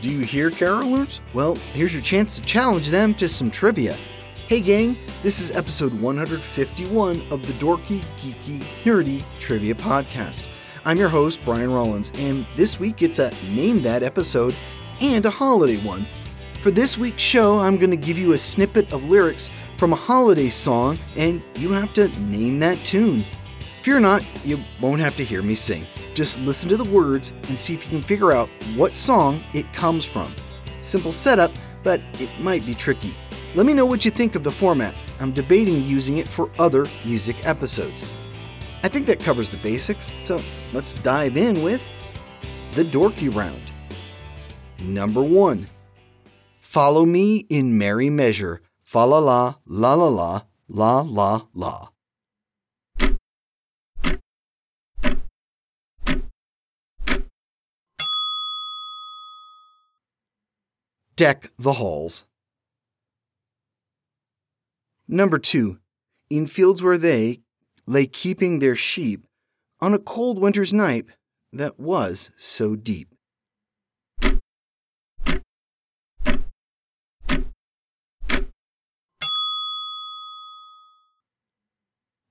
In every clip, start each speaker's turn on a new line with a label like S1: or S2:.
S1: Do you hear carolers? Well, here's your chance to challenge them to some trivia. Hey gang, this is episode 151 of the Dorky, Geeky, Nerdy Trivia Podcast. I'm your host, Brian Rollins, and this week it's a Name That episode and a holiday one. For this week's show, I'm going to give you a snippet of lyrics from a holiday song, and you have to name that tune. Fear not, you won't have to hear me sing. Just listen to the words and see if you can figure out what song it comes from. Simple setup, but it might be tricky. Let me know what you think of the format. I'm debating using it for other music episodes. I think that covers the basics, so let's dive in with the dorky round. Number one Follow me in merry measure. Fa la la, la la la, la la la. Deck the halls. Number two, in fields where they lay keeping their sheep on a cold winter's night that was so deep.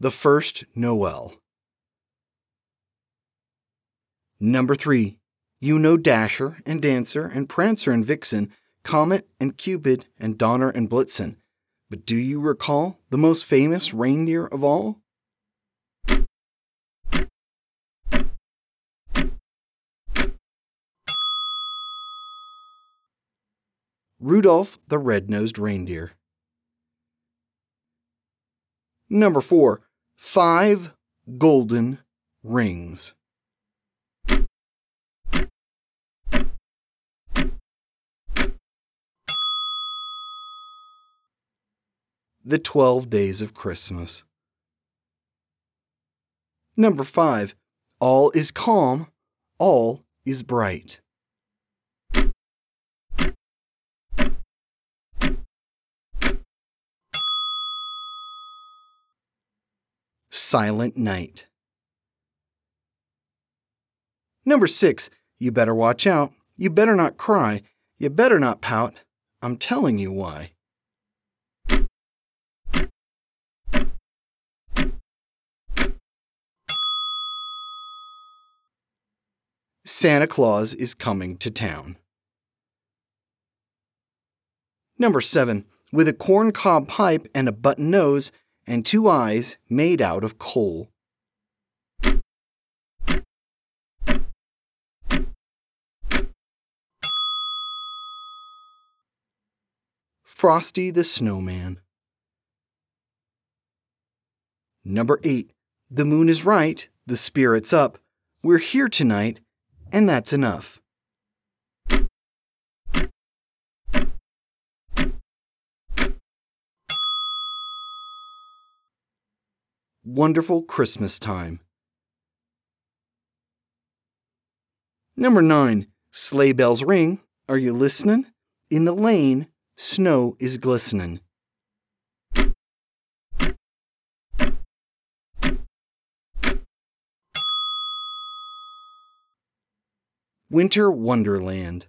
S1: The First Noel. Number three, you know Dasher and Dancer and Prancer and Vixen, Comet and Cupid and Donner and Blitzen. But do you recall the most famous reindeer of all? Rudolph the Red-Nosed Reindeer. Number 4. Five golden rings. The Twelve Days of Christmas. Number 5. All is calm, all is bright. Silent Night. Number 6. You better watch out. You better not cry. You better not pout. I'm telling you why. Santa Claus is coming to town. Number 7. With a corncob pipe and a button nose and two eyes made out of coal. Frosty the Snowman. Number 8. The moon is right, the spirit's up. We're here tonight, and that's enough. Wonderful Christmas Time. Number 9. Sleigh bells ring. Are you listening? In the lane, snow is glistening. Winter Wonderland.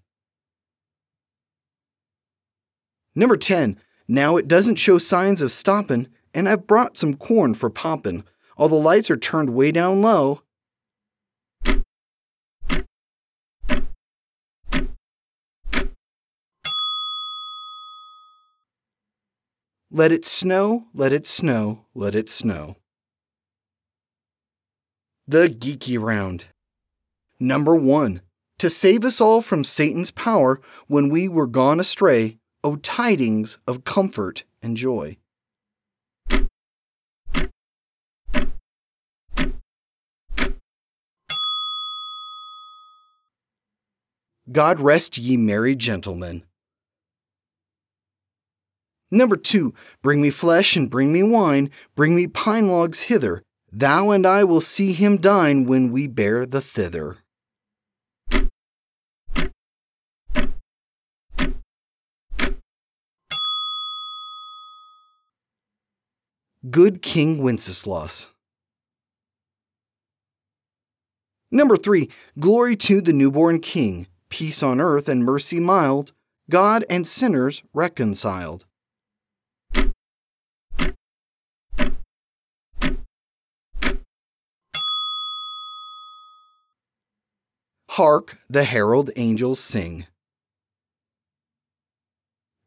S1: Number 10. Now it doesn't show signs of stopping, and I've brought some corn for poppin'. All the lights are turned way down low. Let it snow, let it snow, let it snow. The Geeky Round. Number 1 to save us all from Satan's power when we were gone astray, O tidings of comfort and joy. God rest ye merry gentlemen. Number two, bring me flesh and bring me wine, bring me pine logs hither. Thou and I will see him dine when we bear the thither. Good King Wenceslas. Number 3. Glory to the newborn King, peace on earth and mercy mild, God and sinners reconciled. Hark, the herald angels sing.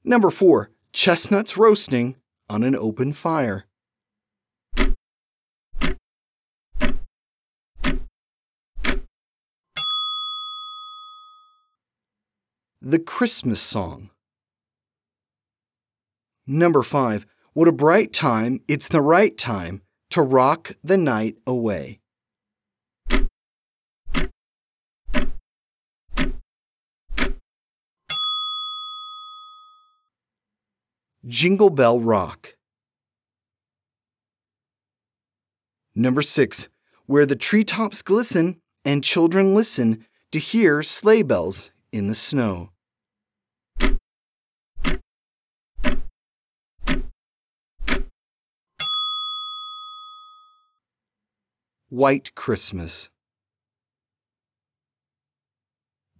S1: Number 4. Chestnuts roasting on an open fire. The Christmas Song. Number 5. What a bright time, it's the right time to rock the night away. Jingle Bell Rock. Number 6. Where the treetops glisten and children listen to hear sleigh bells in the snow. White Christmas.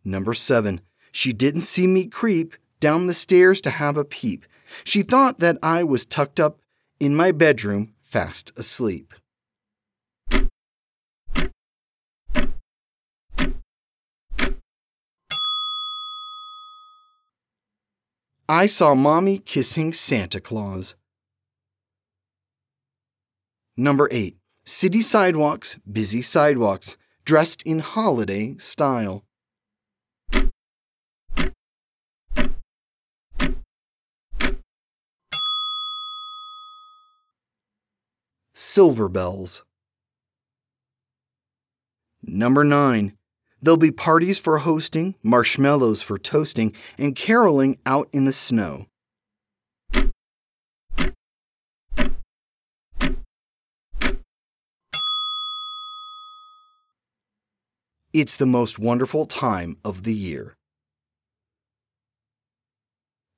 S1: Number 7. She didn't see me creep down the stairs to have a peep. She thought that I was tucked up in my bedroom, fast asleep. I saw Mommy kissing Santa Claus. Number 8. City sidewalks, busy sidewalks, dressed in holiday style. Silver bells. Number 9. There'll be parties for hosting, marshmallows for toasting, and caroling out in the snow. It's the most wonderful time of the year.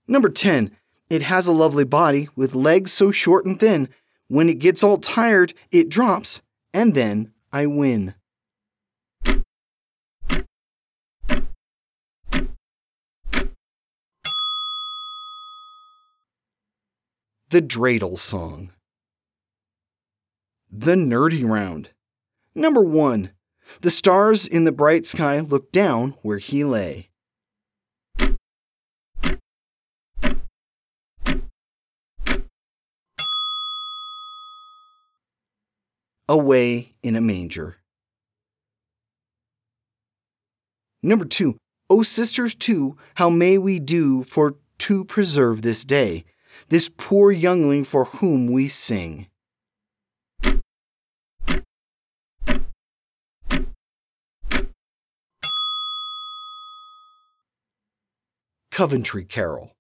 S1: Number 10. It has a lovely body with legs so short and thin. When it gets all tired, it drops, and then I win. The Dreidel Song. The Nerdy Round. Number 1. The stars in the bright sky looked down where he lay. Away in a manger. Number two, O sisters too, how may we do for to preserve this day, this poor youngling for whom we sing? Coventry Carol.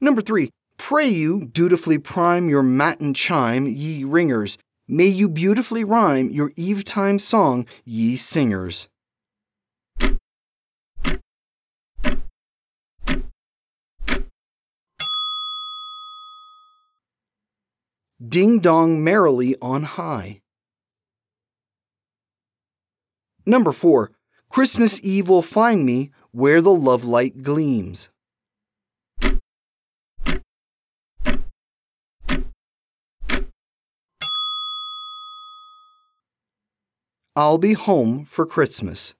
S1: Number three, pray you dutifully prime your matin chime, ye ringers. May you beautifully rhyme your evetime song, ye singers. Ding dong merrily on high. Number four, Christmas Eve will find me where the love light gleams. I'll be home for Christmas.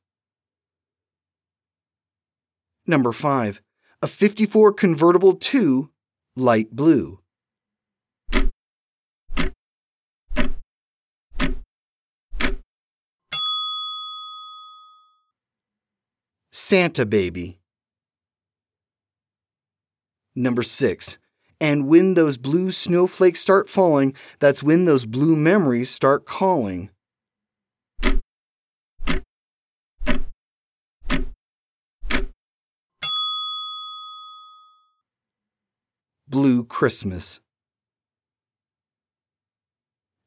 S1: Number 5. A 54 convertible to light blue. Santa Baby. Number 6. And when those blue snowflakes start falling, that's when those blue memories start calling. Blue Christmas.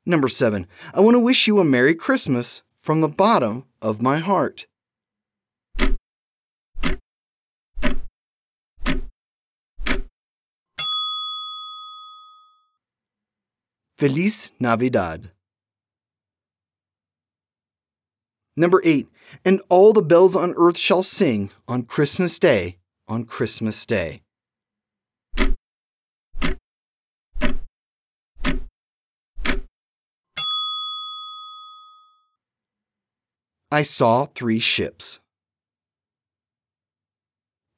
S1: Number 7. I want to wish you a Merry Christmas from the bottom of my heart. Feliz Navidad. Number 8. And all the bells on earth shall sing on Christmas Day, on Christmas Day. I saw three ships.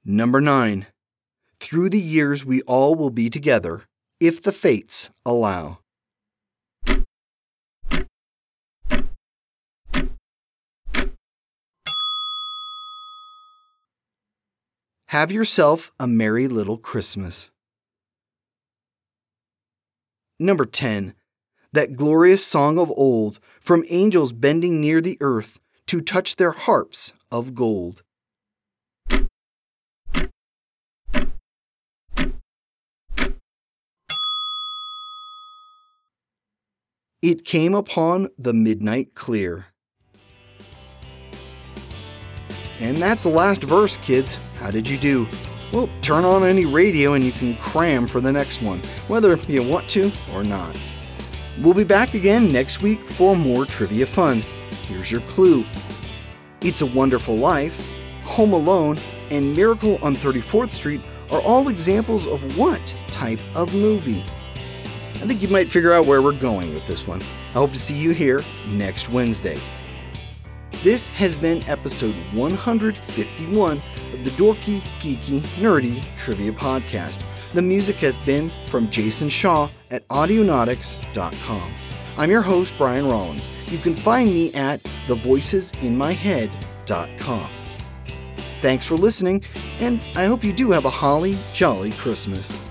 S1: Number 9. Through the years we all will be together, if the fates allow. Have yourself a merry little Christmas. Number 10. That glorious song of old, from angels bending near the earth to touch their harps of gold. It came upon the midnight clear. And that's the last verse, kids. How did you do? Well, turn on any radio and you can cram for the next one, whether you want to or not. We'll be back again next week for more trivia fun. Here's your clue It's a Wonderful Life, Home Alone, and Miracle on 34th Street are all examples of what type of movie? I think you might figure out where we're going with this one. I hope to see you here next Wednesday. This has been episode 151 of the Dorky, Geeky, Nerdy Trivia Podcast. The music has been from Jason Shaw at Audionautix.com. I'm your host, Brian Rollins. You can find me at thevoicesinmyhead.com. Thanks for listening, and I hope you do have a holly jolly Christmas.